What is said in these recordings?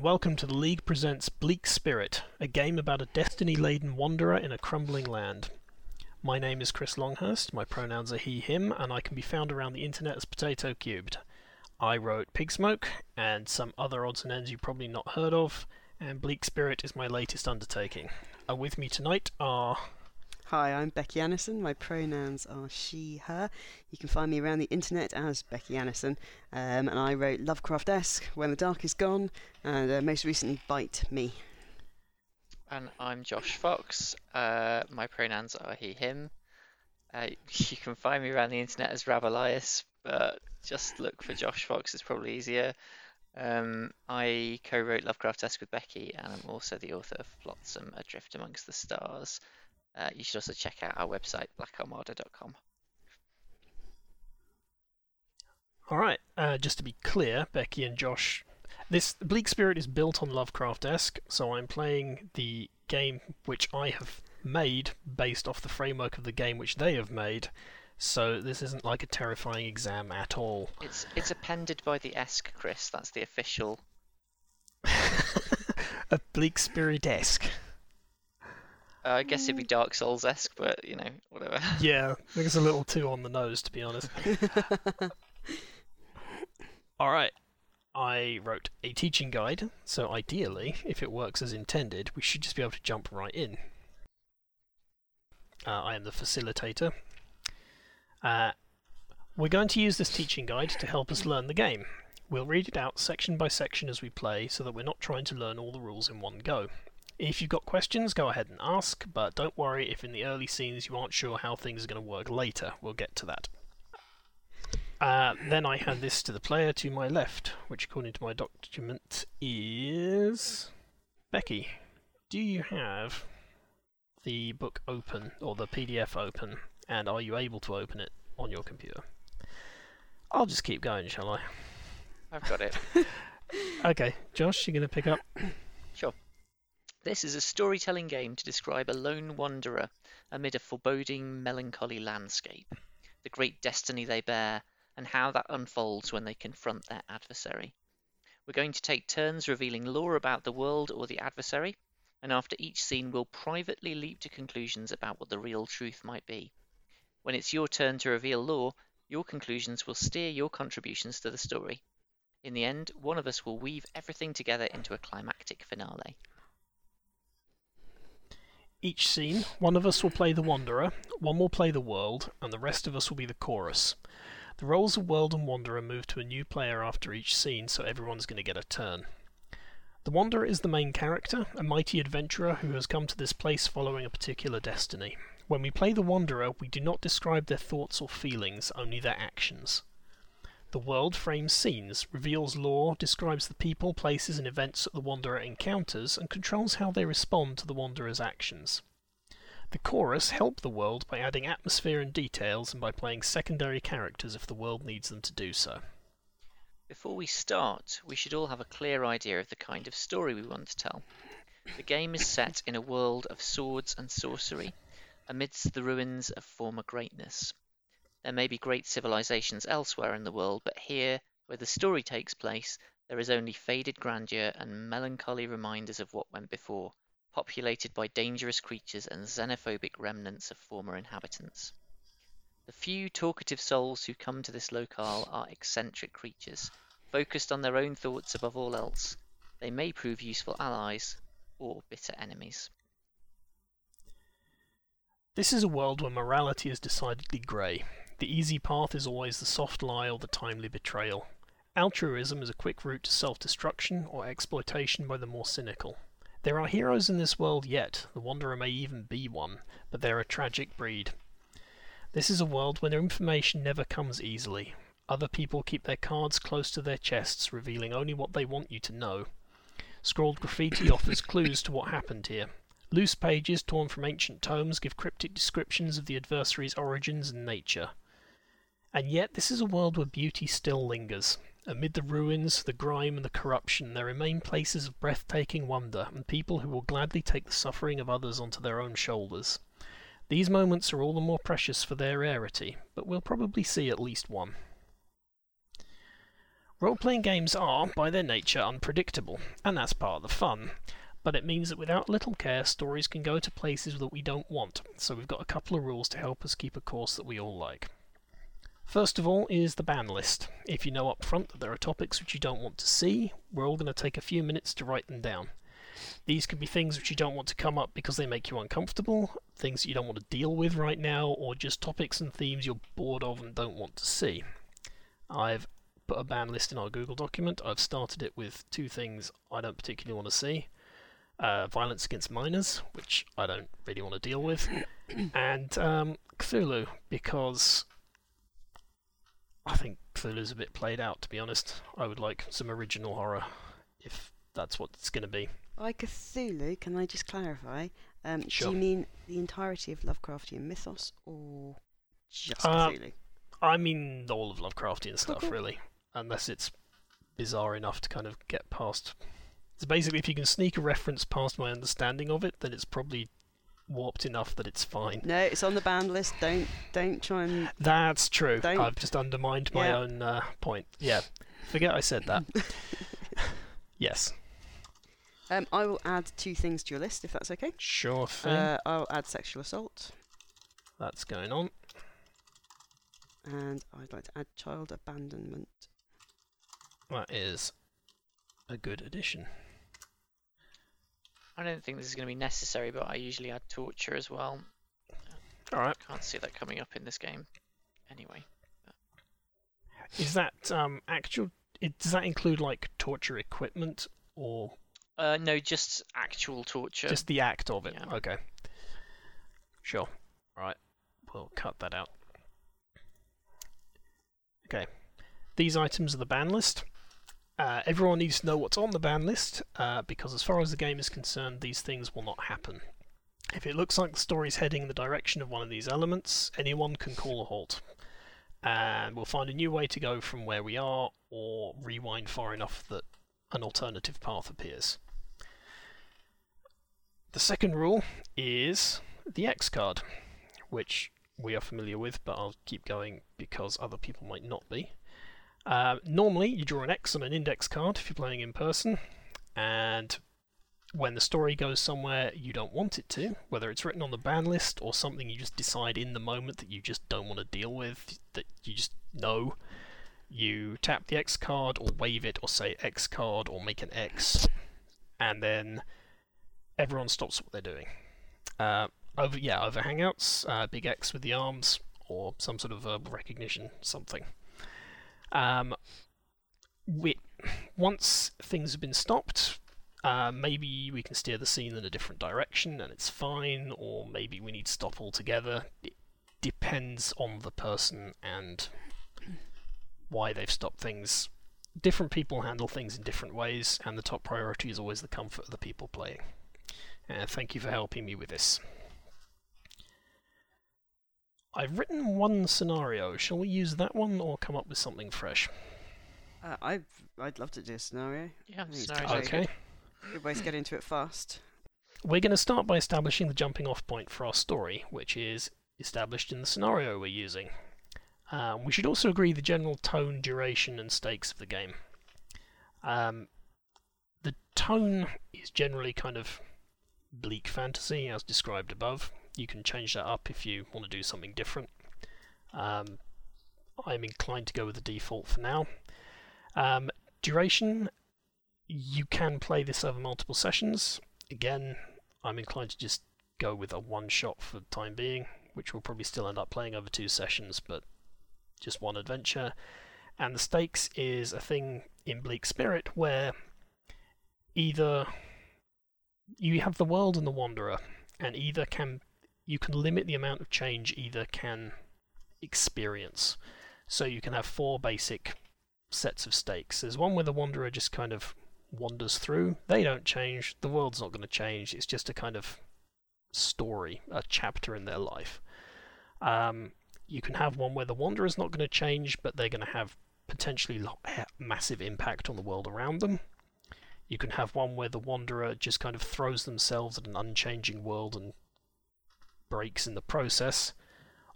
And welcome to the League Presents Bleak Spirit, a game about a destiny laden wanderer in a crumbling land. My name is Chris Longhurst, my pronouns are he, him, and I can be found around the internet as Potato Cubed. I wrote Pigsmoke and some other odds and ends you've probably not heard of, and Bleak Spirit is my latest undertaking. Uh, with me tonight are Hi, I'm Becky Annison. My pronouns are she, her. You can find me around the internet as Becky Annison. Um, and I wrote Lovecraftesque, When the Dark is Gone, and uh, most recently Bite Me. And I'm Josh Fox. Uh, my pronouns are he, him. Uh, you can find me around the internet as Rabalias, but just look for Josh Fox, it's probably easier. Um, I co wrote Lovecraftesque with Becky, and I'm also the author of Flotsam Adrift Amongst the Stars. Uh, you should also check out our website, blackarmada.com. All right. Uh, just to be clear, Becky and Josh, this Bleak Spirit is built on Lovecraftesque, so I'm playing the game which I have made based off the framework of the game which they have made. So this isn't like a terrifying exam at all. It's it's appended by the esque, Chris. That's the official. a Bleak Spirit esque. Uh, I guess it'd be Dark Souls esque, but you know, whatever. Yeah, I think it's a little too on the nose, to be honest. All right. I wrote a teaching guide, so ideally, if it works as intended, we should just be able to jump right in. Uh, I am the facilitator. Uh, we're going to use this teaching guide to help us learn the game. We'll read it out section by section as we play so that we're not trying to learn all the rules in one go. If you've got questions, go ahead and ask, but don't worry if in the early scenes you aren't sure how things are going to work later. We'll get to that. Uh, then I hand this to the player to my left, which according to my document is. Becky, do you have the book open, or the PDF open, and are you able to open it on your computer? I'll just keep going, shall I? I've got it. okay, Josh, you're going to pick up? This is a storytelling game to describe a lone wanderer amid a foreboding, melancholy landscape, the great destiny they bear, and how that unfolds when they confront their adversary. We're going to take turns revealing lore about the world or the adversary, and after each scene, we'll privately leap to conclusions about what the real truth might be. When it's your turn to reveal lore, your conclusions will steer your contributions to the story. In the end, one of us will weave everything together into a climactic finale. Each scene, one of us will play the Wanderer, one will play the World, and the rest of us will be the chorus. The roles of World and Wanderer move to a new player after each scene, so everyone's going to get a turn. The Wanderer is the main character, a mighty adventurer who has come to this place following a particular destiny. When we play the Wanderer, we do not describe their thoughts or feelings, only their actions. The world frames scenes, reveals lore, describes the people, places, and events that the Wanderer encounters, and controls how they respond to the Wanderer's actions. The chorus help the world by adding atmosphere and details and by playing secondary characters if the world needs them to do so. Before we start, we should all have a clear idea of the kind of story we want to tell. The game is set in a world of swords and sorcery, amidst the ruins of former greatness. There may be great civilizations elsewhere in the world, but here, where the story takes place, there is only faded grandeur and melancholy reminders of what went before, populated by dangerous creatures and xenophobic remnants of former inhabitants. The few talkative souls who come to this locale are eccentric creatures, focused on their own thoughts above all else. They may prove useful allies or bitter enemies. This is a world where morality is decidedly grey. The easy path is always the soft lie or the timely betrayal. Altruism is a quick route to self destruction or exploitation by the more cynical. There are heroes in this world yet, the Wanderer may even be one, but they're a tragic breed. This is a world where information never comes easily. Other people keep their cards close to their chests, revealing only what they want you to know. Scrawled graffiti offers clues to what happened here. Loose pages torn from ancient tomes give cryptic descriptions of the adversary's origins and nature. And yet, this is a world where beauty still lingers. Amid the ruins, the grime, and the corruption, there remain places of breathtaking wonder, and people who will gladly take the suffering of others onto their own shoulders. These moments are all the more precious for their rarity, but we'll probably see at least one. Role playing games are, by their nature, unpredictable, and that's part of the fun. But it means that without little care, stories can go to places that we don't want, so we've got a couple of rules to help us keep a course that we all like. First of all is the ban list. If you know up front that there are topics which you don't want to see, we're all going to take a few minutes to write them down. These could be things which you don't want to come up because they make you uncomfortable, things that you don't want to deal with right now, or just topics and themes you're bored of and don't want to see. I've put a ban list in our Google document. I've started it with two things I don't particularly want to see uh, violence against minors, which I don't really want to deal with, and um, Cthulhu, because I think Cthulhu's a bit played out, to be honest. I would like some original horror, if that's what it's going to be. By Cthulhu, can I just clarify? Um, Sure. Do you mean the entirety of Lovecraftian mythos or just Uh, Cthulhu? I mean, all of Lovecraftian stuff, Okay. really, unless it's bizarre enough to kind of get past. So basically, if you can sneak a reference past my understanding of it, then it's probably warped enough that it's fine. No, it's on the banned list. Don't don't try and That's true. Don't- I've just undermined my Yeah. own uh, point. Yeah, forget I said that. yes, Um, I will add two things to your list if that's okay. sure thing. Uh, I'll add sexual assault, That's going on. and I'd like to add child abandonment. That is a good addition. I don't think this is going to be necessary, but I usually add torture as well. All right. Can't see that coming up in this game. Anyway, Is that um actual? It, does that include like torture equipment or uh, no, just actual torture. Just the act of it. Yeah. Okay. Sure. Right. We'll cut that out. Okay. These items are the ban list. Uh, everyone needs to know what's on the ban list uh, because, as far as the game is concerned, these things will not happen. If it looks like the story's heading in the direction of one of these elements, anyone can call a halt. And we'll find a new way to go from where we are, or rewind far enough that an alternative path appears. The second rule is the X card, which we are familiar with, but I'll keep going because other people might not be. Uh, normally, you draw an X on an index card if you're playing in person, and when the story goes somewhere you don't want it to, whether it's written on the ban list or something you just decide in the moment that you just don't want to deal with, that you just know, you tap the X card or wave it or say X card or make an X, and then everyone stops what they're doing. Uh, over yeah, over Hangouts, uh, big X with the arms, or some sort of verbal recognition, something. Um, we, once things have been stopped, uh, maybe we can steer the scene in a different direction and it's fine, or maybe we need to stop altogether. It depends on the person and why they've stopped things. Different people handle things in different ways, and the top priority is always the comfort of the people playing. Uh, thank you for helping me with this. I've written one scenario. Shall we use that one or come up with something fresh? Uh, I've, I'd love to do a scenario. yeah, I think it's scenarios very are Okay. good. Good get into it fast. We're going to start by establishing the jumping off point for our story, which is established in the scenario we're using. Um, we should also agree the general tone, duration, and stakes of the game. Um, the tone is generally kind of bleak fantasy, as described above. You can change that up if you want to do something different. Um, I'm inclined to go with the default for now. Um, duration, you can play this over multiple sessions. Again, I'm inclined to just go with a one shot for the time being, which we'll probably still end up playing over two sessions, but just one adventure. And the stakes is a thing in Bleak Spirit where either you have the world and the wanderer, and either can you can limit the amount of change either can experience. So you can have four basic sets of stakes. There's one where the wanderer just kind of wanders through. They don't change. The world's not going to change. It's just a kind of story, a chapter in their life. Um, you can have one where the wanderer's not going to change, but they're going to have potentially massive impact on the world around them. You can have one where the wanderer just kind of throws themselves at an unchanging world and breaks in the process.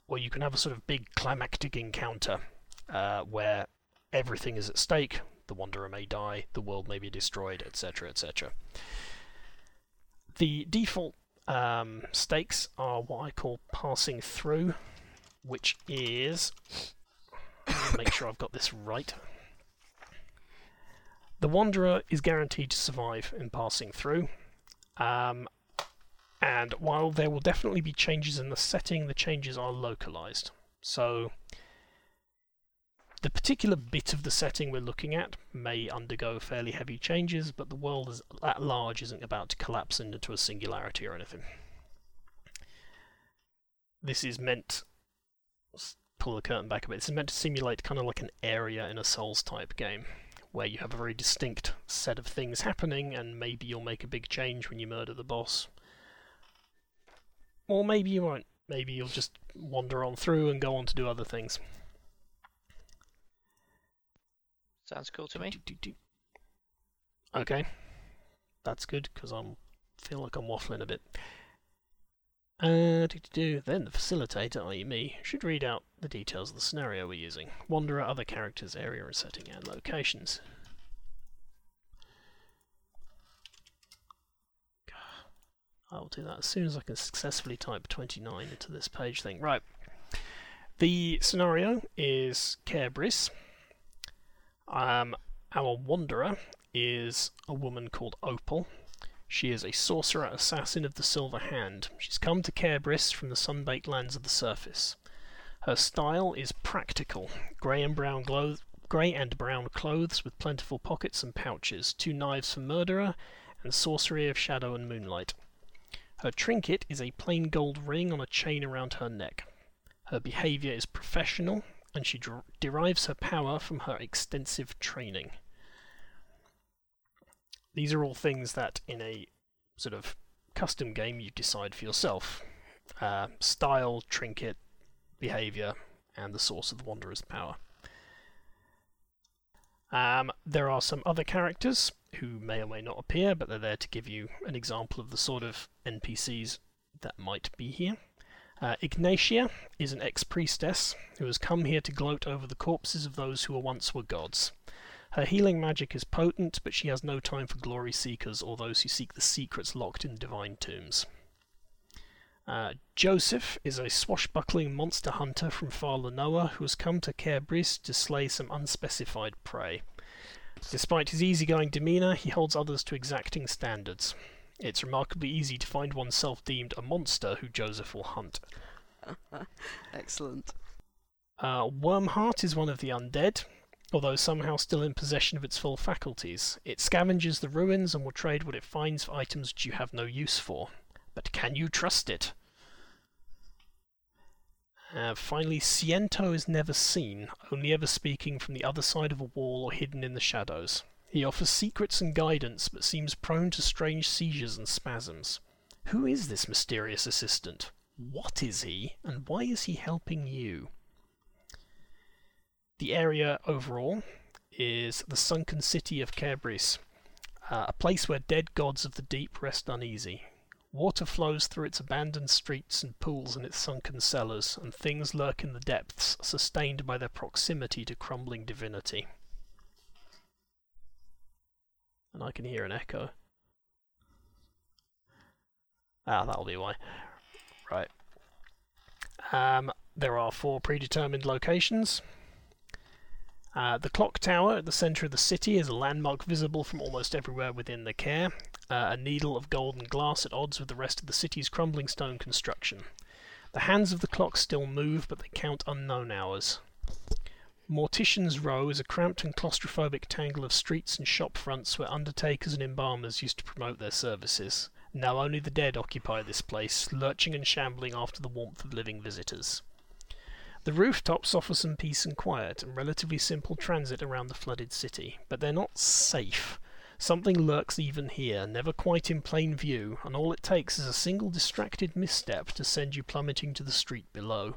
Or you can have a sort of big climactic encounter uh, where everything is at stake. the Wanderer may die, the world may be destroyed, etc., etc. The default um, stakes are what I call passing through, which is. make sure I've got this right. The Wanderer is guaranteed to survive in passing through. Um, and while there will definitely be changes in the setting, the changes are localized. So the particular bit of the setting we're looking at may undergo fairly heavy changes, but the world at large isn't about to collapse into a singularity or anything. This is meant pull the curtain back a bit. This is meant to simulate kind of like an area in a Souls type game, where you have a very distinct set of things happening, and maybe you'll make a big change when you murder the boss. Or maybe you won't. Maybe you'll just wander on through and go on to do other things. Sounds cool to me. Okay, that's good because I feel like I'm waffling a bit. Uh, then the facilitator, i.e. me, should read out the details of the scenario we're using. Wanderer, other characters, area and setting, and locations. I'll do that as soon as I can successfully type 29 into this page thing. Right. The scenario is Caer Brys. Um, our wanderer is a woman called Opal. She is a sorcerer assassin of the Silver Hand. She's come to Caer Brys from the sun-baked lands of the surface. Her style is practical, grey and brown glo- grey and brown clothes with plentiful pockets and pouches, two knives for murderer, and sorcery of shadow and moonlight. Her trinket is a plain gold ring on a chain around her neck. Her behaviour is professional, and she der- derives her power from her extensive training. These are all things that in a sort of custom game you decide for yourself uh, style, trinket, behaviour, and the source of the Wanderer's power. Um, there are some other characters who may or may not appear, but they're there to give you an example of the sort of NPCs that might be here. Uh, Ignatia is an ex priestess who has come here to gloat over the corpses of those who once were gods. Her healing magic is potent, but she has no time for glory seekers or those who seek the secrets locked in divine tombs. Uh, Joseph is a swashbuckling monster hunter from far Lanoa who has come to Caer Brys to slay some unspecified prey. Despite his easygoing demeanour, he holds others to exacting standards. It's remarkably easy to find oneself deemed a monster who Joseph will hunt. Excellent. Uh, Wormheart is one of the undead, although somehow still in possession of its full faculties. It scavenges the ruins and will trade what it finds for items which you have no use for. But can you trust it? Uh, finally, Siento is never seen, only ever speaking from the other side of a wall or hidden in the shadows. He offers secrets and guidance, but seems prone to strange seizures and spasms. Who is this mysterious assistant? What is he, and why is he helping you? The area overall is the sunken city of Caer uh, a place where dead gods of the deep rest uneasy. Water flows through its abandoned streets and pools in its sunken cellars, and things lurk in the depths, sustained by their proximity to crumbling divinity and I can hear an echo. Ah, that'll be why. Right. Um, there are four predetermined locations. Uh, the clock tower at the centre of the city is a landmark visible from almost everywhere within the Caer, uh, a needle of golden glass at odds with the rest of the city's crumbling stone construction. The hands of the clock still move, but they count unknown hours. Mortician's Row is a cramped and claustrophobic tangle of streets and shop fronts where undertakers and embalmers used to promote their services. Now only the dead occupy this place, lurching and shambling after the warmth of living visitors. The rooftops offer some peace and quiet, and relatively simple transit around the flooded city, but they're not safe. Something lurks even here, never quite in plain view, and all it takes is a single distracted misstep to send you plummeting to the street below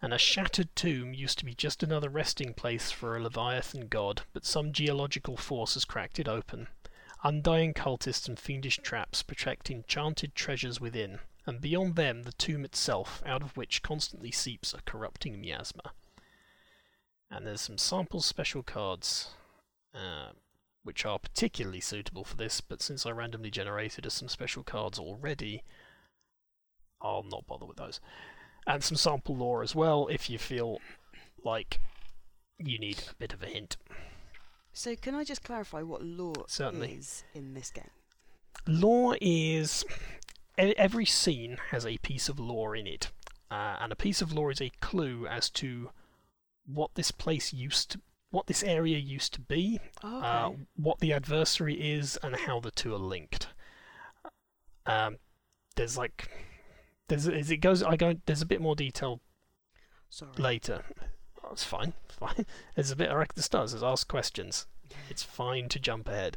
and a shattered tomb used to be just another resting place for a Leviathan god, but some geological force has cracked it open. Undying cultists and fiendish traps protect enchanted treasures within, and beyond them the tomb itself, out of which constantly seeps a corrupting miasma. And there's some sample special cards uh, which are particularly suitable for this, but since I randomly generated some special cards already, I'll not bother with those. And some sample lore as well, if you feel like you need a bit of a hint. So can I just clarify what lore Certainly. is in this game? Lore is every scene has a piece of lore in it, uh, and a piece of lore is a clue as to what this place used to, what this area used to be, Oh, uh, what the adversary is, and how the two are linked. Um, there's like, there's as it goes. I go. There's a bit more detail Sorry. later. That's fine. Fine. There's a bit reckon the stars is ask questions. It's fine to jump ahead.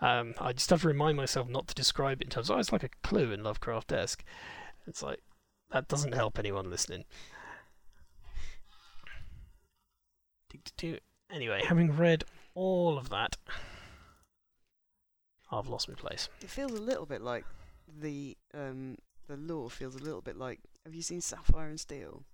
Um, I just have to remind myself not to describe it in terms. Oh, it's like a clue in Lovecraftesque. It's like that doesn't help anyone listening. Anyway, having read all of that, I've lost my place. It feels a little bit like the um the lore feels a little bit like. Have you seen Sapphire and Steel?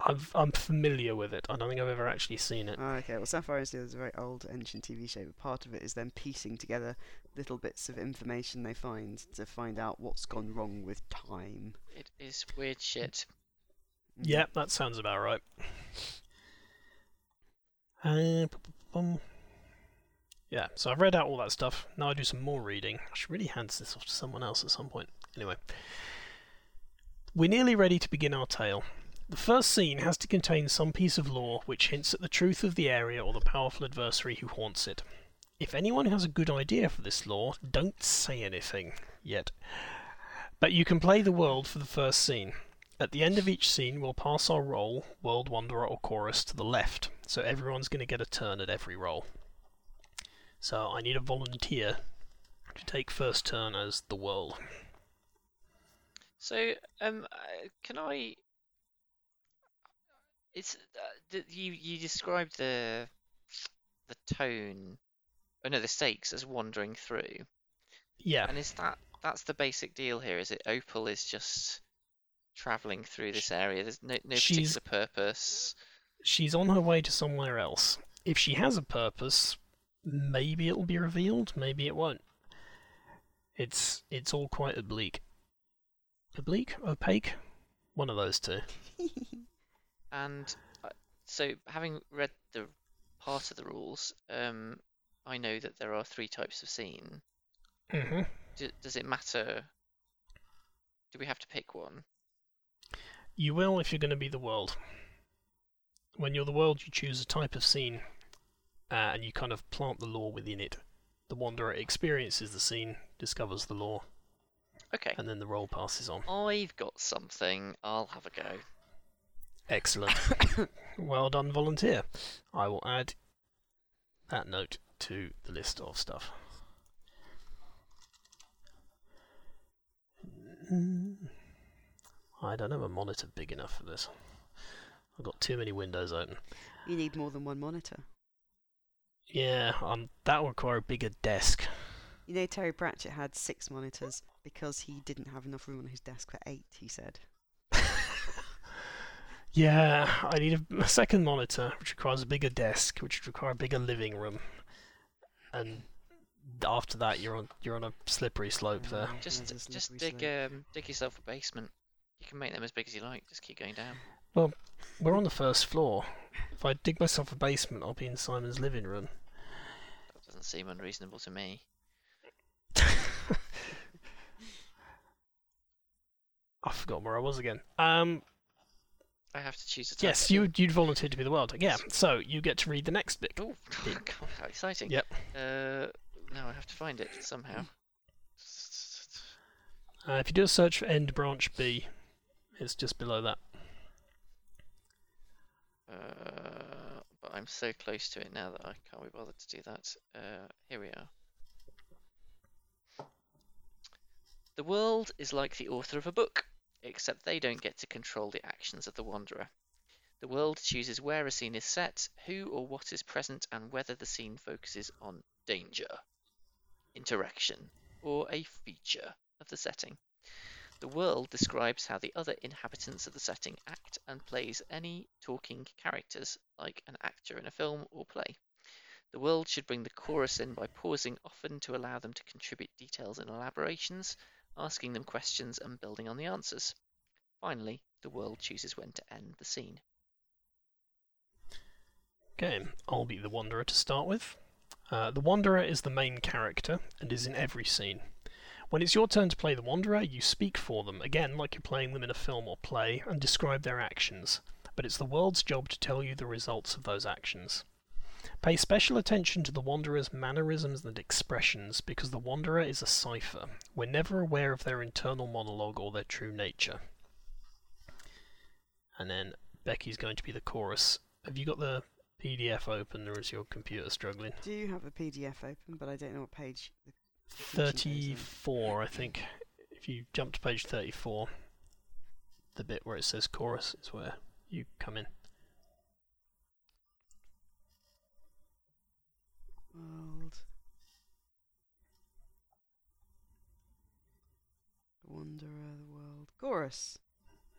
I'm I'm familiar with it. I don't think I've ever actually seen it. Oh, okay. Well, Sapphire and Steel is a very old ancient TV show, but part of it is them piecing together little bits of information they find to find out what's gone wrong with time. It is weird shit. Mm. Yeah, that sounds about right. Uh, yeah, so I've read out all that stuff. Now I do some more reading. I should really hand this off to someone else at some point. Anyway, we're nearly ready to begin our tale. The first scene has to contain some piece of lore which hints at the truth of the area or the powerful adversary who haunts it. If anyone has a good idea for this lore, don't say anything yet. But you can play the world for the first scene. At the end of each scene, we'll pass our role, World Wanderer or Chorus, to the left, so everyone's going to get a turn at every role. So I need a volunteer to take first turn as the world. So, um, uh, can I? It's uh, you. You described the the tone. Oh no, the stakes as wandering through. Yeah, And is that that's the basic deal here? Is it Opal is just traveling through this area? There's no no She's- particular purpose. she's on her way to somewhere else. If she has a purpose, maybe it'll be revealed, maybe it won't. It's it's all quite oblique. Oblique? Opaque? One of those two. And uh, so, having read the part of the rules, um, I know that there are three types of scene. hmm D- does it matter? Do we have to pick one? You will if you're going to be the world. When you're the world, you choose a type of scene, uh, and you kind of plant the lore within it. The wanderer experiences the scene, discovers the lore, Okay. and then the role passes on. I've got something. I'll have a go. Excellent. well done, volunteer. I will add that note to the list of stuff. Mm. I don't have a monitor big enough for this. I've got too many windows open. You need more than one monitor. Yeah, um, that will require a bigger desk. You know, Terry Pratchett had six monitors because he didn't have enough room on his desk for eight. He said. Yeah, I need a, a second monitor, which requires a bigger desk, which would require a bigger living room, and after that, you're on you're on a slippery slope there. "Oh, Just just slippery dig slope." um dig yourself a basement. You can make them as big as you like. Just keep going down. Well, we're on the first floor. If I dig myself a basement, I'll be in Simon's living room. That doesn't seem unreasonable to me. I forgot where I was again. Um, I have to choose a yes, you you'd volunteered to be the world. Yeah, so you get to read the next bit. Oh, God, how exciting! Yep. Uh, now I have to find it somehow. Uh, if you do a search for End Branch B, it's just below that. Uh, but I'm so close to it now that I can't be bothered to do that. Uh, here we are. The world is like the author of a book, except they don't get to control the actions of the wanderer. The world chooses where a scene is set, who or what is present, and whether the scene focuses on danger, interaction, or a feature of the setting. The world describes how the other inhabitants of the setting act and plays any talking characters, like an actor in a film or play. The world should bring the chorus in by pausing often to allow them to contribute details and elaborations, asking them questions and building on the answers. Finally, the world chooses when to end the scene. Okay, I'll be the Wanderer to start with. Uh, the Wanderer is the main character and is in every scene. When it's your turn to play the Wanderer, you speak for them, again like you're playing them in a film or play, and describe their actions, but it's the world's job to tell you the results of those actions. Pay special attention to the Wanderer's mannerisms and expressions because the Wanderer is a cipher. We're never aware of their internal monologue or their true nature. And then Becky's going to be the chorus. Have you got the PDF open or is your computer struggling? Do you have a PDF open? But I don't know what page. The 34, I think. If you jump to page 34, the bit where it says chorus is where you come in. World. Wanderer, the world. Chorus.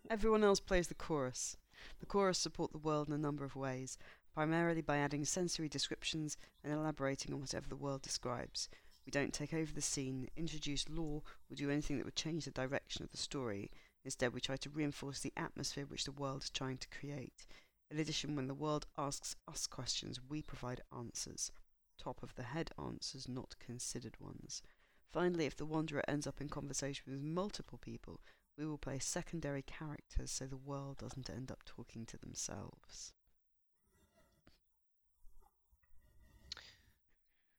Everyone else plays the chorus. The chorus support the world in a number of ways, primarily by adding sensory descriptions and elaborating on whatever the world describes. We don't take over the scene, introduce lore, or do anything that would change the direction of the story. Instead, we try to reinforce the atmosphere which the world is trying to create. In addition, when the world asks us questions, we provide answers. Top of the head answers, not considered ones. Finally, if the Wanderer ends up in conversation with multiple people, we will play secondary characters so the world doesn't end up talking to themselves.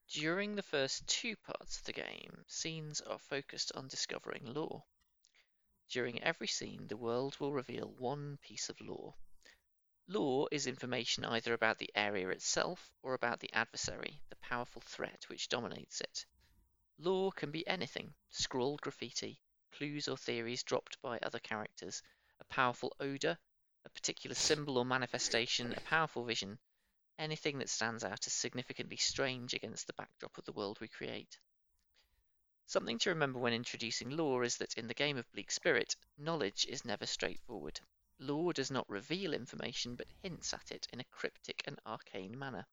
During the first two parts of the game, scenes are focused on discovering lore. During every scene, the world will reveal one piece of lore. Lore is information either about the area itself or about the adversary, the powerful threat which dominates it. Lore can be anything scrawled graffiti, clues or theories dropped by other characters, a powerful odor, a particular symbol or manifestation, a powerful vision, anything that stands out as significantly strange against the backdrop of the world we create. Something to remember when introducing lore is that in the game of Bleak Spirit, knowledge is never straightforward. Lore does not reveal information but hints at it in a cryptic and arcane manner.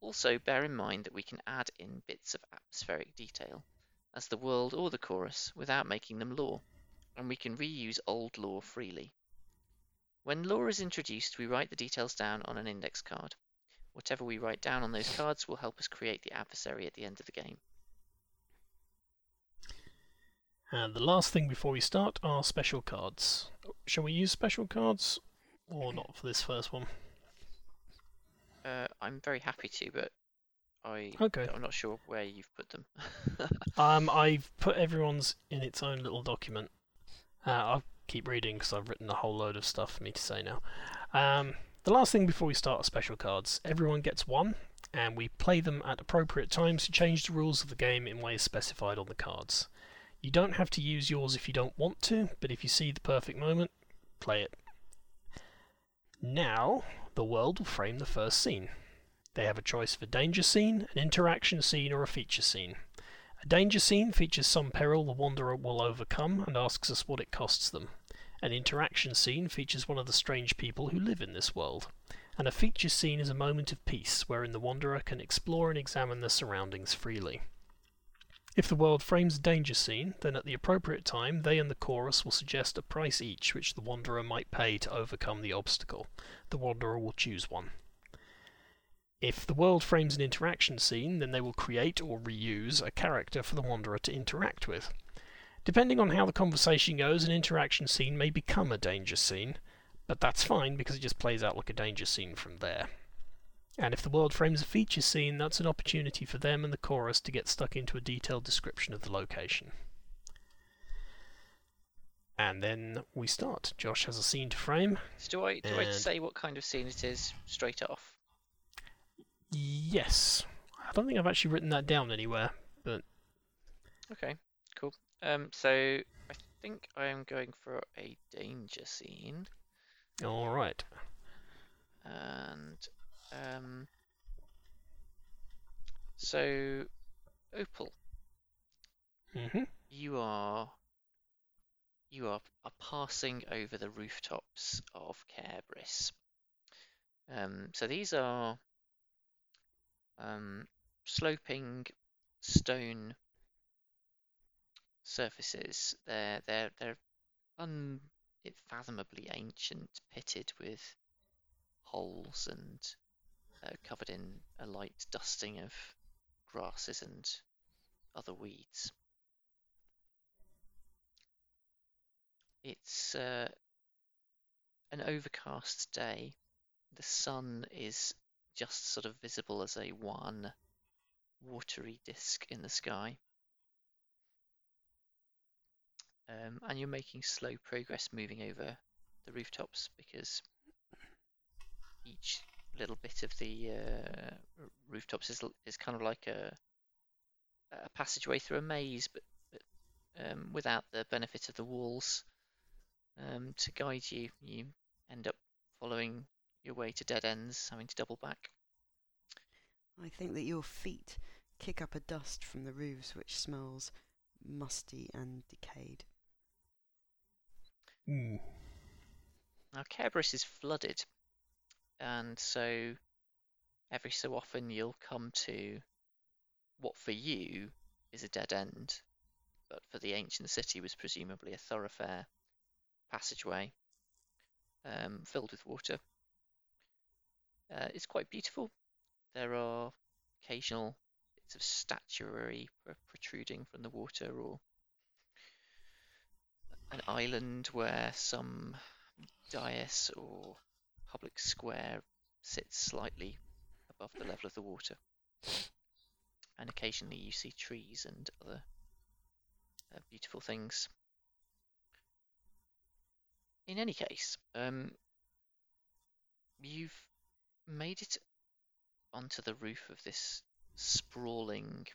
Also, bear in mind that we can add in bits of atmospheric detail, as the world or the chorus, without making them lore, and we can reuse old lore freely. When lore is introduced, we write the details down on an index card. Whatever we write down on those cards will help us create the adversary at the end of the game. And the last thing before we start are special cards. Shall we use special cards or not for this first one? Uh, I'm very happy to, but I Okay. I'm not sure where you've put them. Um, I've put everyone's in its own little document. Uh, I'll keep reading because I've written a whole load of stuff for me to say now. Um, the last thing before we start are special cards. Everyone gets one, and we play them at appropriate times to change the rules of the game in ways specified on the cards. You don't have to use yours if you don't want to, but if you see the perfect moment, play it. Now, the world will frame the first scene. They have a choice of a danger scene, an interaction scene, or a feature scene. A danger scene features some peril the wanderer will overcome and asks us what it costs them. An interaction scene features one of the strange people who live in this world. And a feature scene is a moment of peace wherein the wanderer can explore and examine the surroundings freely. If the world frames a danger scene, then at the appropriate time they and the chorus will suggest a price each which the wanderer might pay to overcome the obstacle. The wanderer will choose one. If the world frames an interaction scene, then they will create or reuse a character for the wanderer to interact with. Depending on how the conversation goes, an interaction scene may become a danger scene, but that's fine because it just plays out like a danger scene from there. And if the world frames a feature scene, that's an opportunity for them and the chorus to get stuck into a detailed description of the location. And then we start. Josh has a scene to frame. so do I do I say what kind of scene it is straight off? Yes. I don't think I've actually written that down anywhere, but Okay. Um, so I think I am going for a danger scene, all right. and um, so Opal, hmm you are you are, are passing over the rooftops of Caer Brys. Um, so these are um, sloping stone surfaces. They're they're they're unfathomably ancient, pitted with holes and uh, covered in a light dusting of grasses and other weeds. It's uh, an overcast day. The sun is just sort of visible as a one watery disk in the sky. Um, and you're making slow progress moving over the rooftops because each little bit of the uh, rooftops is is kind of like a a passageway through a maze, but, but um, without the benefit of the walls um, to guide you. You end up following your way to dead ends, having to double back. I think that your feet kick up a dust from the roofs which smells musty and decayed. Mm. Now, Caer Brys is flooded, and so every so often you'll come to what for you is a dead end, but for the ancient city was presumably a thoroughfare passageway um, filled with water. Uh, it's quite beautiful. There are occasional bits of statuary protruding from the water, or an island where some dais or public square sits slightly above the level of the water. And occasionally you see trees and other uh, beautiful things. In any case, um, you've made it onto the roof of this sprawling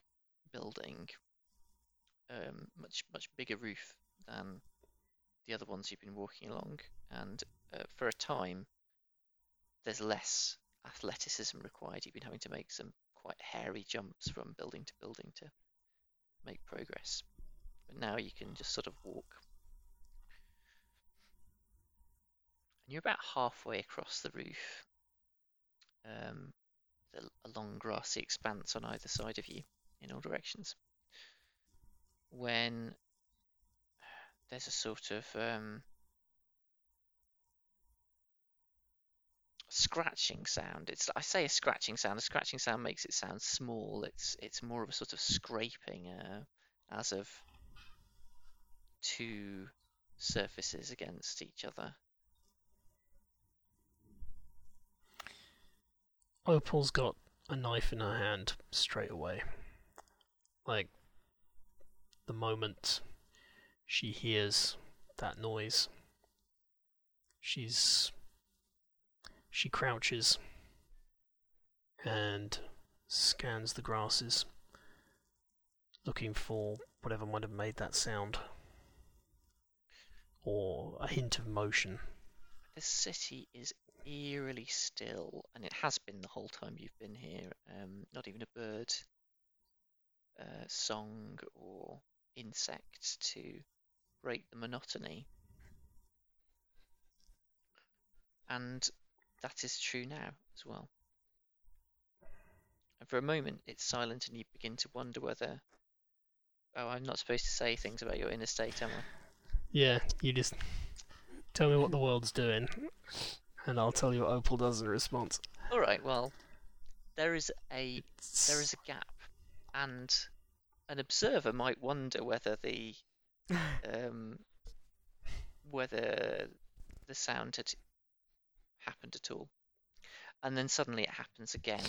building, um, much much bigger roof than the other ones you've been walking along, and uh, for a time, there's less athleticism required. You've been having to make some quite hairy jumps from building to building to make progress. But now you can just sort of walk. And you're about halfway across the roof. Um, a long grassy expanse on either side of you in all directions. When there's a sort of um, scratching sound. It's I say a scratching sound. A scratching sound makes it sound small. It's it's more of a sort of scraping uh, as of two surfaces against each other. Opal's got a knife in her hand straight away. Like the moment she hears that noise. She's she crouches and scans the grasses, looking for whatever might have made that sound or a hint of motion. The city is eerily still, and it has been the whole time you've been here. Um, not even a bird uh, song or insect to break the monotony. And that is true now as well. And for a moment it's silent and you begin to wonder whether Oh, I'm not supposed to say things about your inner state, am I? Yeah, you just tell me what the world's doing and I'll tell you what Opal does in response. Alright, well there is a it's... there is a gap and an observer might wonder whether the um, whether the sound had happened at all. And then suddenly it happens again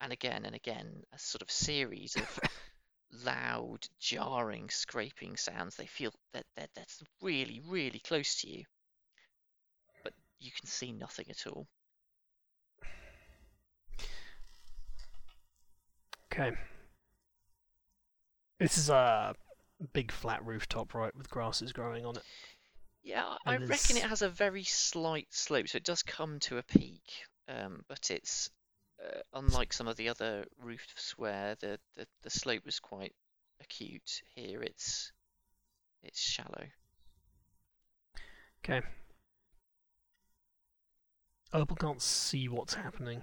and again and again, a sort of series of loud, jarring, scraping sounds. They feel that, that that's really, really close to you, but you can see nothing at all. Okay. This is a big flat rooftop, right, with grasses growing on it. Yeah, I reckon it has a very slight slope, so it does come to a peak, um, but it's uh, unlike some of the other roofs where the, the, the slope was quite acute. Here, it's it's shallow. Okay. Opal can't see what's happening,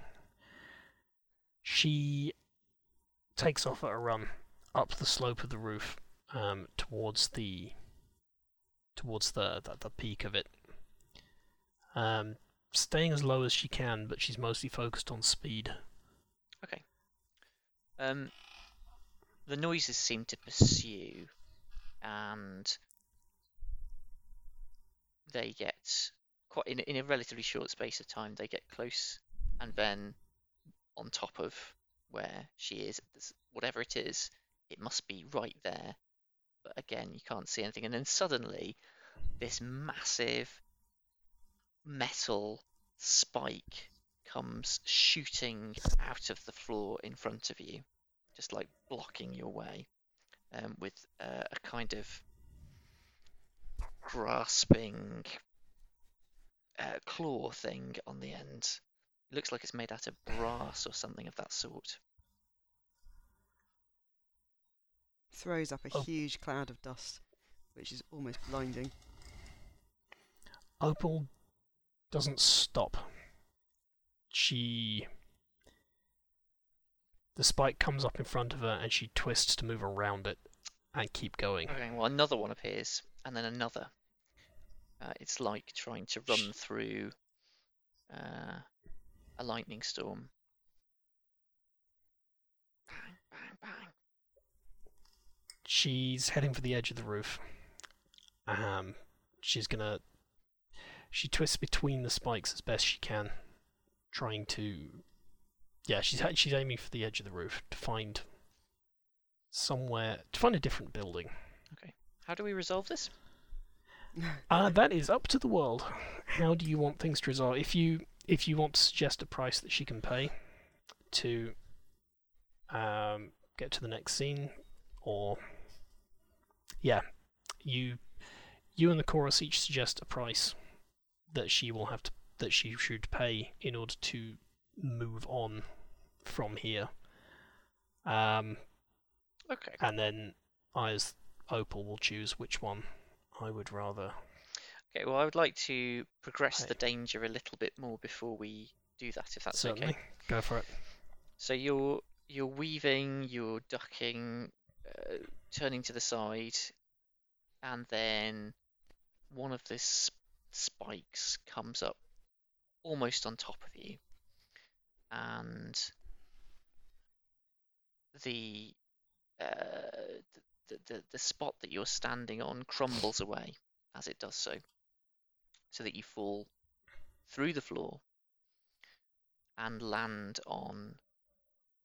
She takes off at a run up the slope of the roof um, towards the towards the, the the peak of it. Um, staying as low as she can, but she's mostly focused on speed. Okay. Um, the noises seem to pursue, and they get quite in, in a relatively short space of time. They get close, and then on top of where she is, whatever it is, it must be right there. But again, you can't see anything, and then suddenly, this massive metal spike comes shooting out of the floor in front of you, just like blocking your way, um, with uh, a kind of grasping uh, claw thing on the end. It looks like it's made out of brass or something of that sort. Throws up a Oh. huge cloud of dust, which is almost blinding. Opal doesn't stop. She. The spike comes up in front of her and she twists to move around it and keep going. Okay, well, another one appears, and then another. Uh, it's like trying to run through uh, a lightning storm. She's heading for the edge of the roof. Um, she's gonna. She twists between the spikes as best she can, trying to. Yeah, she's she's aiming for the edge of the roof to find somewhere to find a different building. Okay. How do we resolve this? Uh, that is up to the world. How do you want things to resolve? If you if you want to suggest a price that she can pay to um, get to the next scene, or yeah, you you and the chorus each suggest a price that she will have to that she should pay in order to move on from here. Um, Okay. and then I, as Opal, will choose which one I would rather. Okay, well, I would like to progress the danger a little bit more before we do that, if that's Certainly, okay. go for it. So you're you're weaving, you're ducking, uh, turning to the side, and then one of the spikes comes up almost on top of you, and the uh, the, the the spot that you're standing on crumbles away as it does so, so that you fall through the floor and land on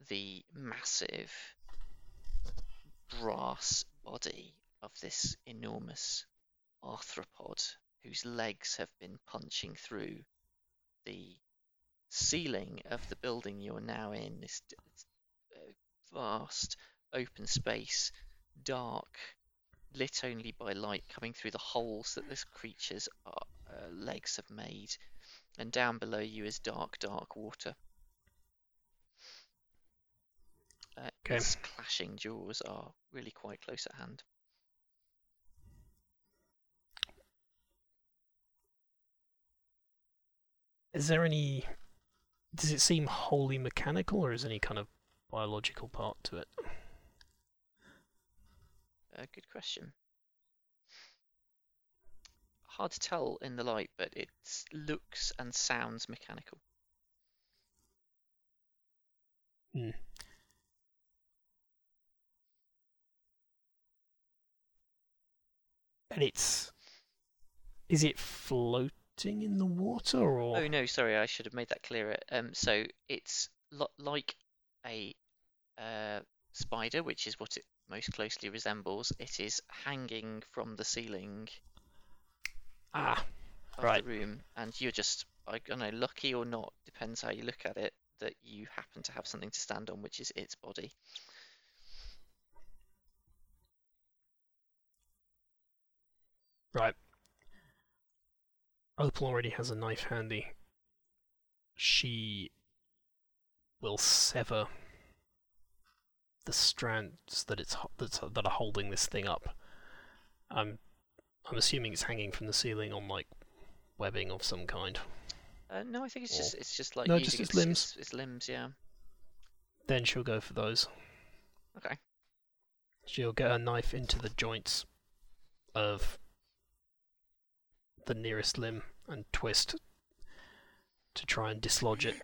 the massive brass body of this enormous arthropod whose legs have been punching through the ceiling of the building you're now in this uh, vast open space dark lit only by light coming through the holes that this creature's uh, uh, legs have made. And down below you is dark dark water uh, Okay. its clashing jaws are really quite close at hand. Is there any? Does it seem wholly mechanical, or is there any kind of biological part to it? Uh, good question. Hard to tell in the light, but it looks and sounds mechanical. Hmm. And it's. Is it floating in the water, or? Oh no, sorry, I should have made that clearer. Um, so it's lo- like a uh, spider, which is what it most closely resembles. It is hanging from the ceiling Ah, of Right. the room, and you're just, I don't know, lucky or not, depends how you look at it, that you happen to have something to stand on, which is its body. Right. Opal already has a knife handy. She will sever the strands that it's that's, that are holding this thing up. I'm I'm assuming it's hanging from the ceiling on like webbing of some kind. Uh, no, I think it's Or- just it's just like No, just its its, limbs. Its, its limbs, yeah. then she'll go for those. Okay. She'll get her knife into the joints of the nearest limb and twist to try and dislodge it.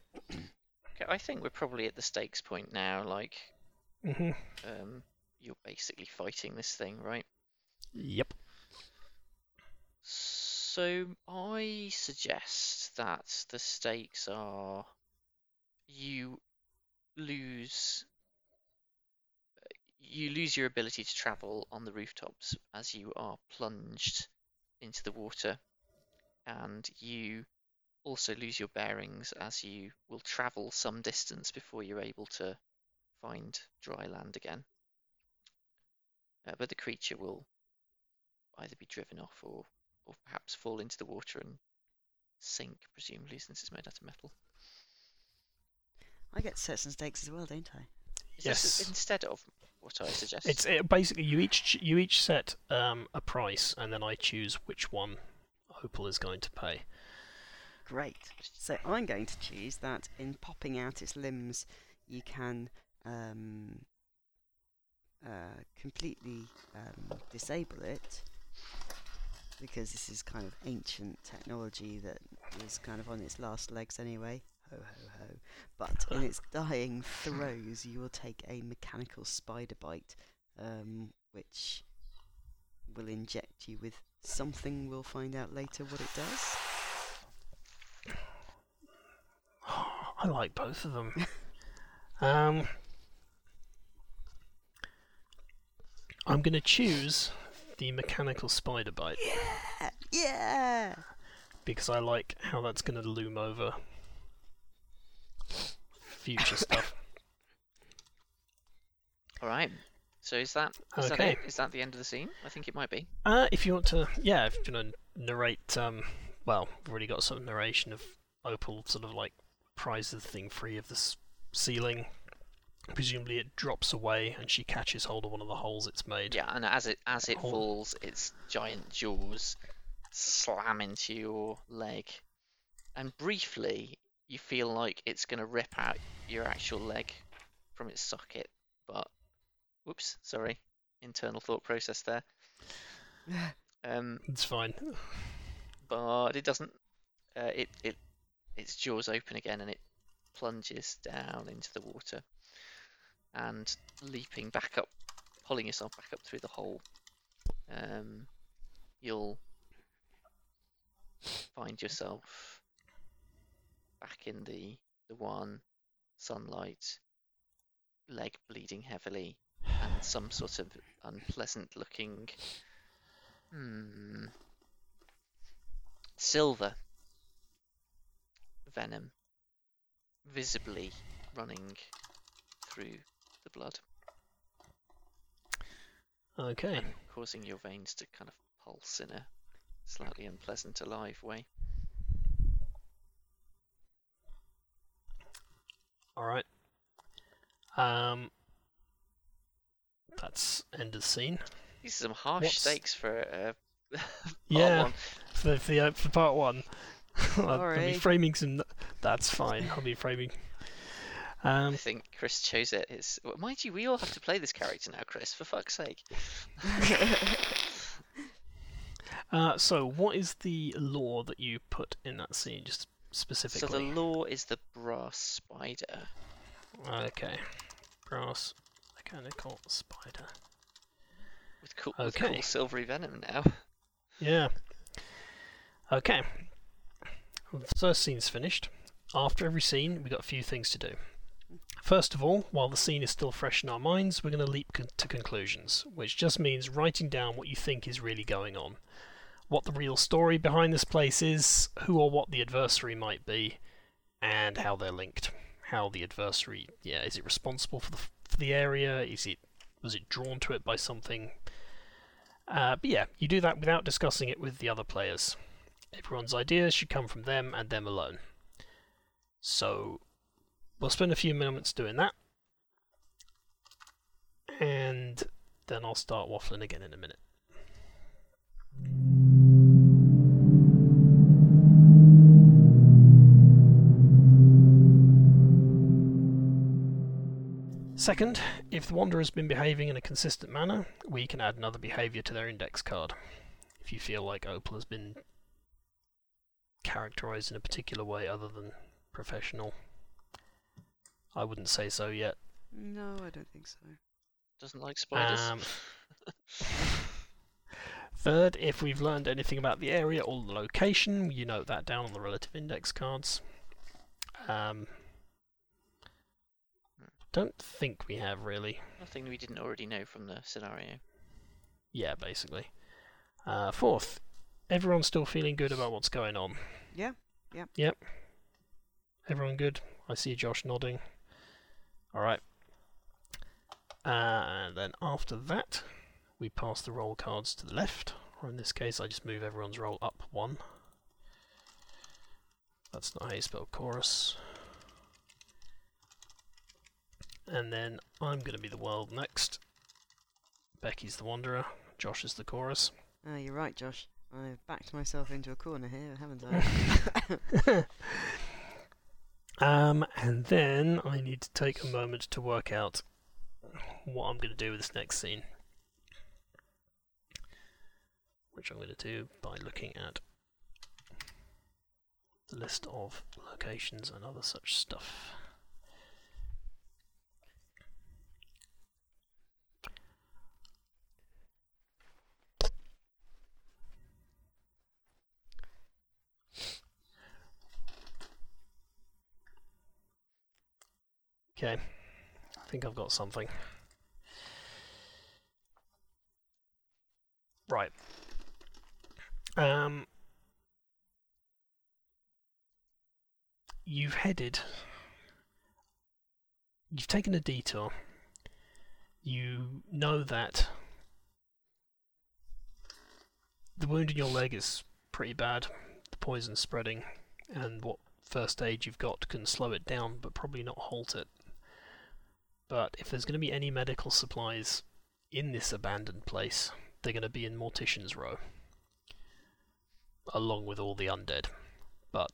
Okay, I think we're probably at the stakes point now. Like, hmm um, you're basically fighting this thing, right? Yep. So I suggest that the stakes are you lose you lose your ability to travel on the rooftops as you are plunged into the water and you also lose your bearings as you will travel some distance before you're able to find dry land again. Uh, but the creature will either be driven off or, or perhaps fall into the water and sink, presumably, since it's made out of metal. I get to set some stakes as well, don't I? Is Yes. instead of what I suggest? It's it, basically you each you each set um, a price, and then I choose which one Opal is going to pay. Great. So I'm going to choose that in popping out its limbs, you can um, uh, completely um, disable it because this is kind of ancient technology that is kind of on its last legs anyway. Ho ho ho. But in its dying throes, you will take a mechanical spider bite, um, which will inject you with something. We'll find out later what it does. I like both of them. um, I'm going to choose the mechanical spider bite Yeah, yeah. because I like how that's going to loom over future stuff. All right. So is that is that Okay. it? Is that the end of the scene? I think it might be. Uh, if you want to, yeah, if you want to narrate, um, well, we've already got some narration of Opal sort of like prizes the thing free of the s- ceiling. Presumably, it drops away and she catches hold of one of the holes it's made. Yeah, and as it as it Hole. falls, its giant jaws slam into your leg, and briefly you feel like it's going to rip out your actual leg from its socket. But, whoops, sorry, internal thought process there. Um, It's fine. but it doesn't. Uh, it it its jaws open again and it plunges down into the water, and leaping back up, pulling yourself back up through the hole. Um, you'll find yourself back in the the one sunlight, leg bleeding heavily, and some sort of unpleasant looking. Hmm silver venom visibly running through the blood Okay. and causing your veins to kind of pulse in a slightly unpleasant alive way. All right. Um, that's end of scene. These are some harsh What's- stakes for uh, part Yeah. one. For for, the, uh, for part one, I'll, I'll be framing some. That's fine. I'll be framing. I Um, think Chris chose it. It's, well, mind you, we all have to play this character now, Chris. For fuck's sake. uh, so what is the lore that you put in that scene, just specifically? So specifically? the lore is the brass spider. Okay. Brass mechanical spider. With cool, with cool silvery venom now. Yeah. Okay. The first scene's finished. After every scene, we've got a few things to do. First of all, while the scene is still fresh in our minds, we're going to leap con- to conclusions, which just means writing down what you think is really going on. What the real story behind this place is, who or what the adversary might be, and how they're linked. How the adversary, yeah, is it responsible for the, the area? Is it was it drawn to it by something? Uh, but yeah, you do that without discussing it with the other players. Everyone's ideas should come from them and them alone. So, we'll spend a few moments doing that. And then I'll start waffling again in a minute. Second, if the Wanderer has been behaving in a consistent manner, we can add another behaviour to their index card. If you feel like Opal has been characterised in a particular way other than professional, I wouldn't say so yet. No, I don't think so. Doesn't like spiders. Um, Third, if we've learned anything about the area or the location, you note that down on the relative index cards. Um, don't think we have really. Nothing we didn't already know from the scenario. Yeah, basically. Uh, fourth, everyone's still feeling good about what's going on. Yeah, yeah. Yep. Everyone good? I see Josh nodding. Alright. Uh, and then after that, we pass the role cards to the left, or in this case, I just move everyone's role up one. That's not how you spell chorus. And then I'm going to be the world next. Becky's the wanderer. Josh is the chorus. Oh, you're right, Josh. I've backed myself into a corner here, haven't I? um, and then I need to take a moment to work out what I'm going to do with this next scene. Which I'm going to do by looking at the list of locations and other such stuff. Okay, I think I've got something. Right. Um, you've headed. You've taken a detour. You know that the wound in your leg is pretty bad. The poison's spreading, and what first aid you've got can slow it down, but probably not halt it. But if there's going to be any medical supplies in this abandoned place, they're going to be in Mortician's Row, along with all the undead. But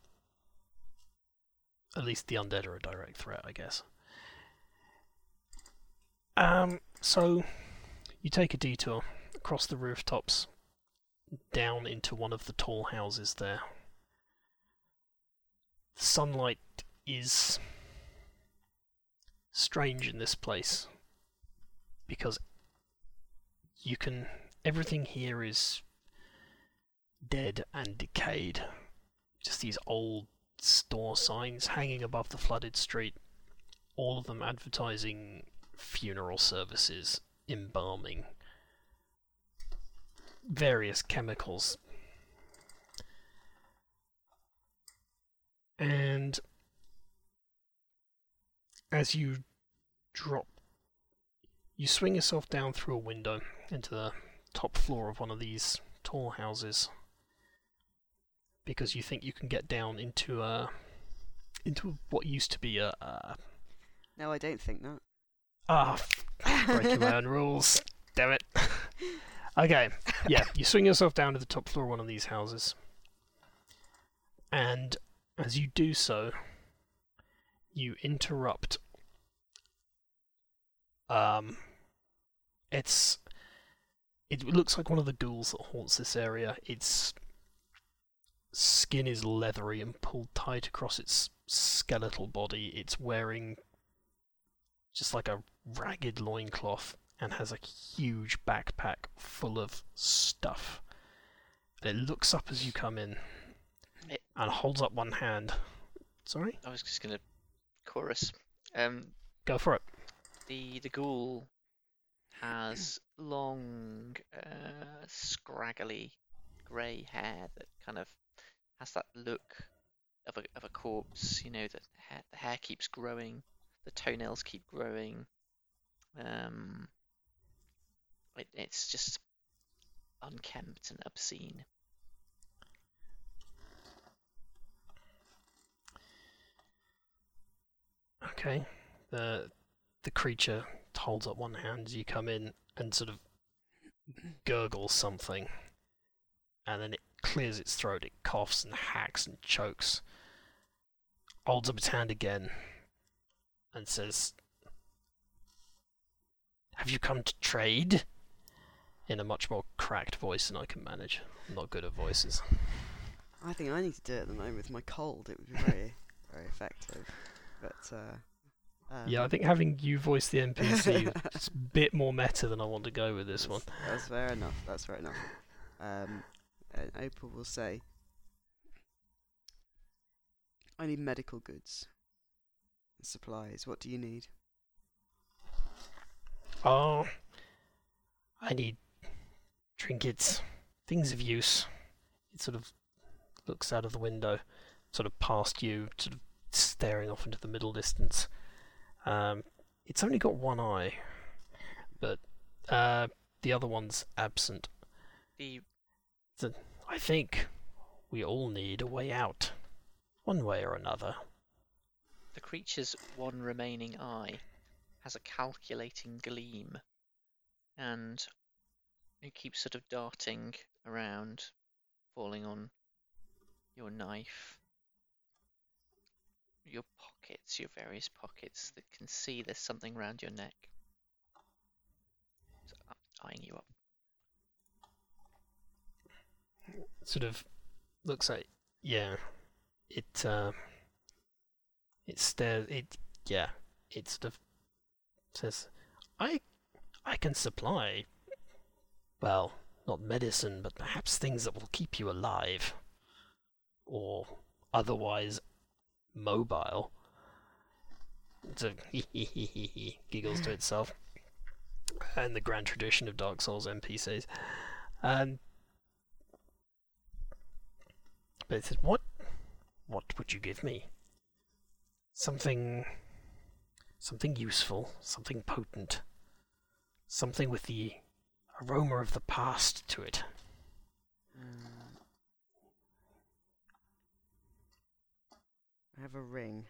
at least the undead are a direct threat, I guess. Um, so you take a detour across the rooftops, down into one of the tall houses there. The sunlight is strange in this place because you can everything here is dead and decayed. Just these old store signs hanging above the flooded street. All of them advertising funeral services embalming various chemicals. And as you drop, you swing yourself down through a window into the top floor of one of these tall houses because you think you can get down into a into what used to be a. a no, I don't think that. Ah, breaking my own rules. Damn it. okay, yeah, you swing yourself down to the top floor of one of these houses, and as you do so, you interrupt. Um, it's it looks like one of the ghouls that haunts this area. Its skin is leathery and pulled tight across its skeletal body. It's wearing just like a ragged loincloth and has a huge backpack full of stuff. And it looks up as you come in It- and holds up one hand. Sorry? I was just gonna chorus. Um, Go for it. The the ghoul has long, uh, scraggly grey hair that kind of has that look of a of a corpse. You know the hair, the hair keeps growing, the toenails keep growing. Um, it, it's just unkempt and obscene. Okay. The the creature holds up one hand as you come in and sort of gurgles something, and then it clears its throat. It coughs and hacks and chokes. Holds up its hand again, and says, Have you come to trade? In a much more cracked voice than I can manage. I'm not good at voices. I think I need to do it at the moment with my cold. It would be very, very effective. But uh, um, Yeah, I think having you voice the NPC is a bit more meta than I want to go with this one. that's- That's fair enough. That's fair enough. Um, and Opal will say, "I need medical goods, supplies. What do you need?" Oh, I need trinkets, things of use. It sort of looks out of the window, sort of past you, sort of staring off into the middle distance. Um, it's only got one eye, but uh, the other one's absent. The I think we all need a way out, one way or another. the creature's one remaining eye has a calculating gleam, and it keeps sort of darting around, falling on your knife, your pockets, your various pockets that can see there's something around your neck. So, uh, eyeing you up. sort of looks like yeah it uh it stares it yeah it sort of says i i can supply well not medicine but perhaps things that will keep you alive or otherwise mobile so giggles to itself and the grand tradition of dark souls npcs and um, but it says, "What? What would you give me? Something, something useful, something potent, something with the aroma of the past to it." I have a ring.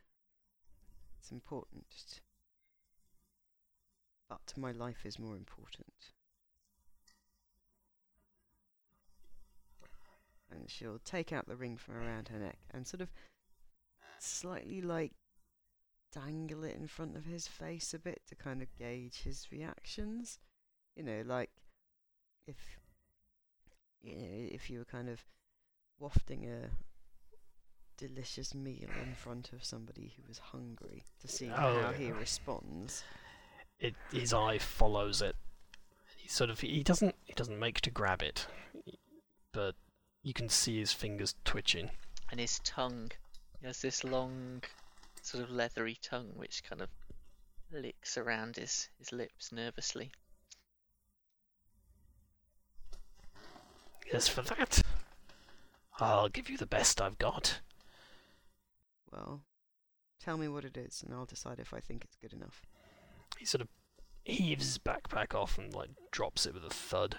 It's important. But my life is more important. And she'll take out the ring from around her neck and sort of slightly like dangle it in front of his face a bit to kind of gauge his reactions. You know, like if you know, if you were kind of wafting a delicious meal in front of somebody who is hungry to see Oh, how he responds. It his eye follows it. He sort of he doesn't he doesn't make to grab it, but you can see his fingers twitching. and his tongue. He has this long, sort of leathery tongue which kind of licks around his, his lips nervously. Yes, for that, I'll give you the best I've got. Well, tell me what it is, and I'll decide if I think it's good enough. He sort of heaves his backpack off and like drops it with a thud,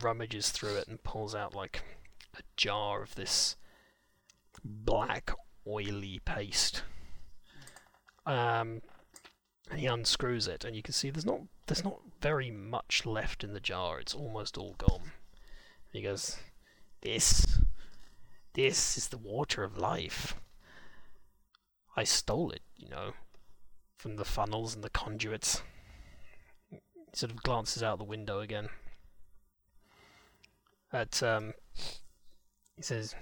rummages through it and pulls out like a jar of this black oily paste. Um, and he unscrews it, and you can see there's not there's not very much left in the jar. It's almost all gone. He goes, "This, this is the water of life. I stole it, you know, from the funnels and the conduits." He sort of glances out the window again. At um, he says,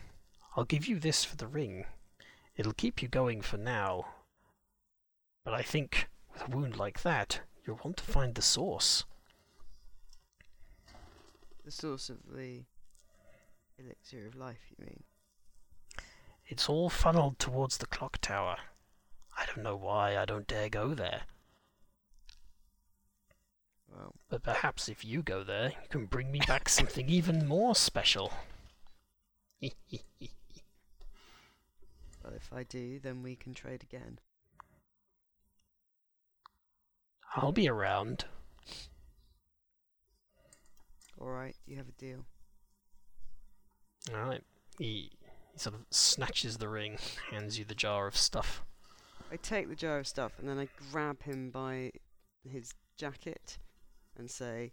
"I'll give you this for the ring. It'll keep you going for now. But I think with a wound like that, you'll want to find the source." The source of the elixir of life, you mean? It's all funneled towards the clock tower. I don't know why I don't dare go there. Well, But perhaps if you go there, you can bring me back something even more special. well, if I do, then we can trade again. I'll be around. Alright, you have a deal. Alright. He sort of snatches the ring, hands you the jar of stuff. I take the jar of stuff and then I grab him by his jacket and say,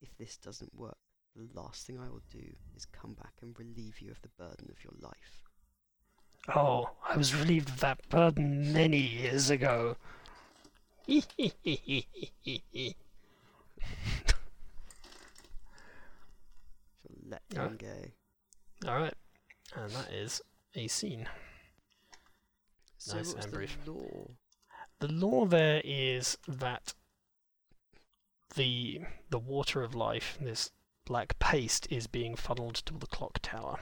if this doesn't work, the last thing I will do is come back and relieve you of the burden of your life. Oh, I was relieved of that burden many years ago. Let him go. All right, and that is a scene. So Nice and the brief. lore? The lore there is that the the water of life, this black paste, is being funneled to the clock tower.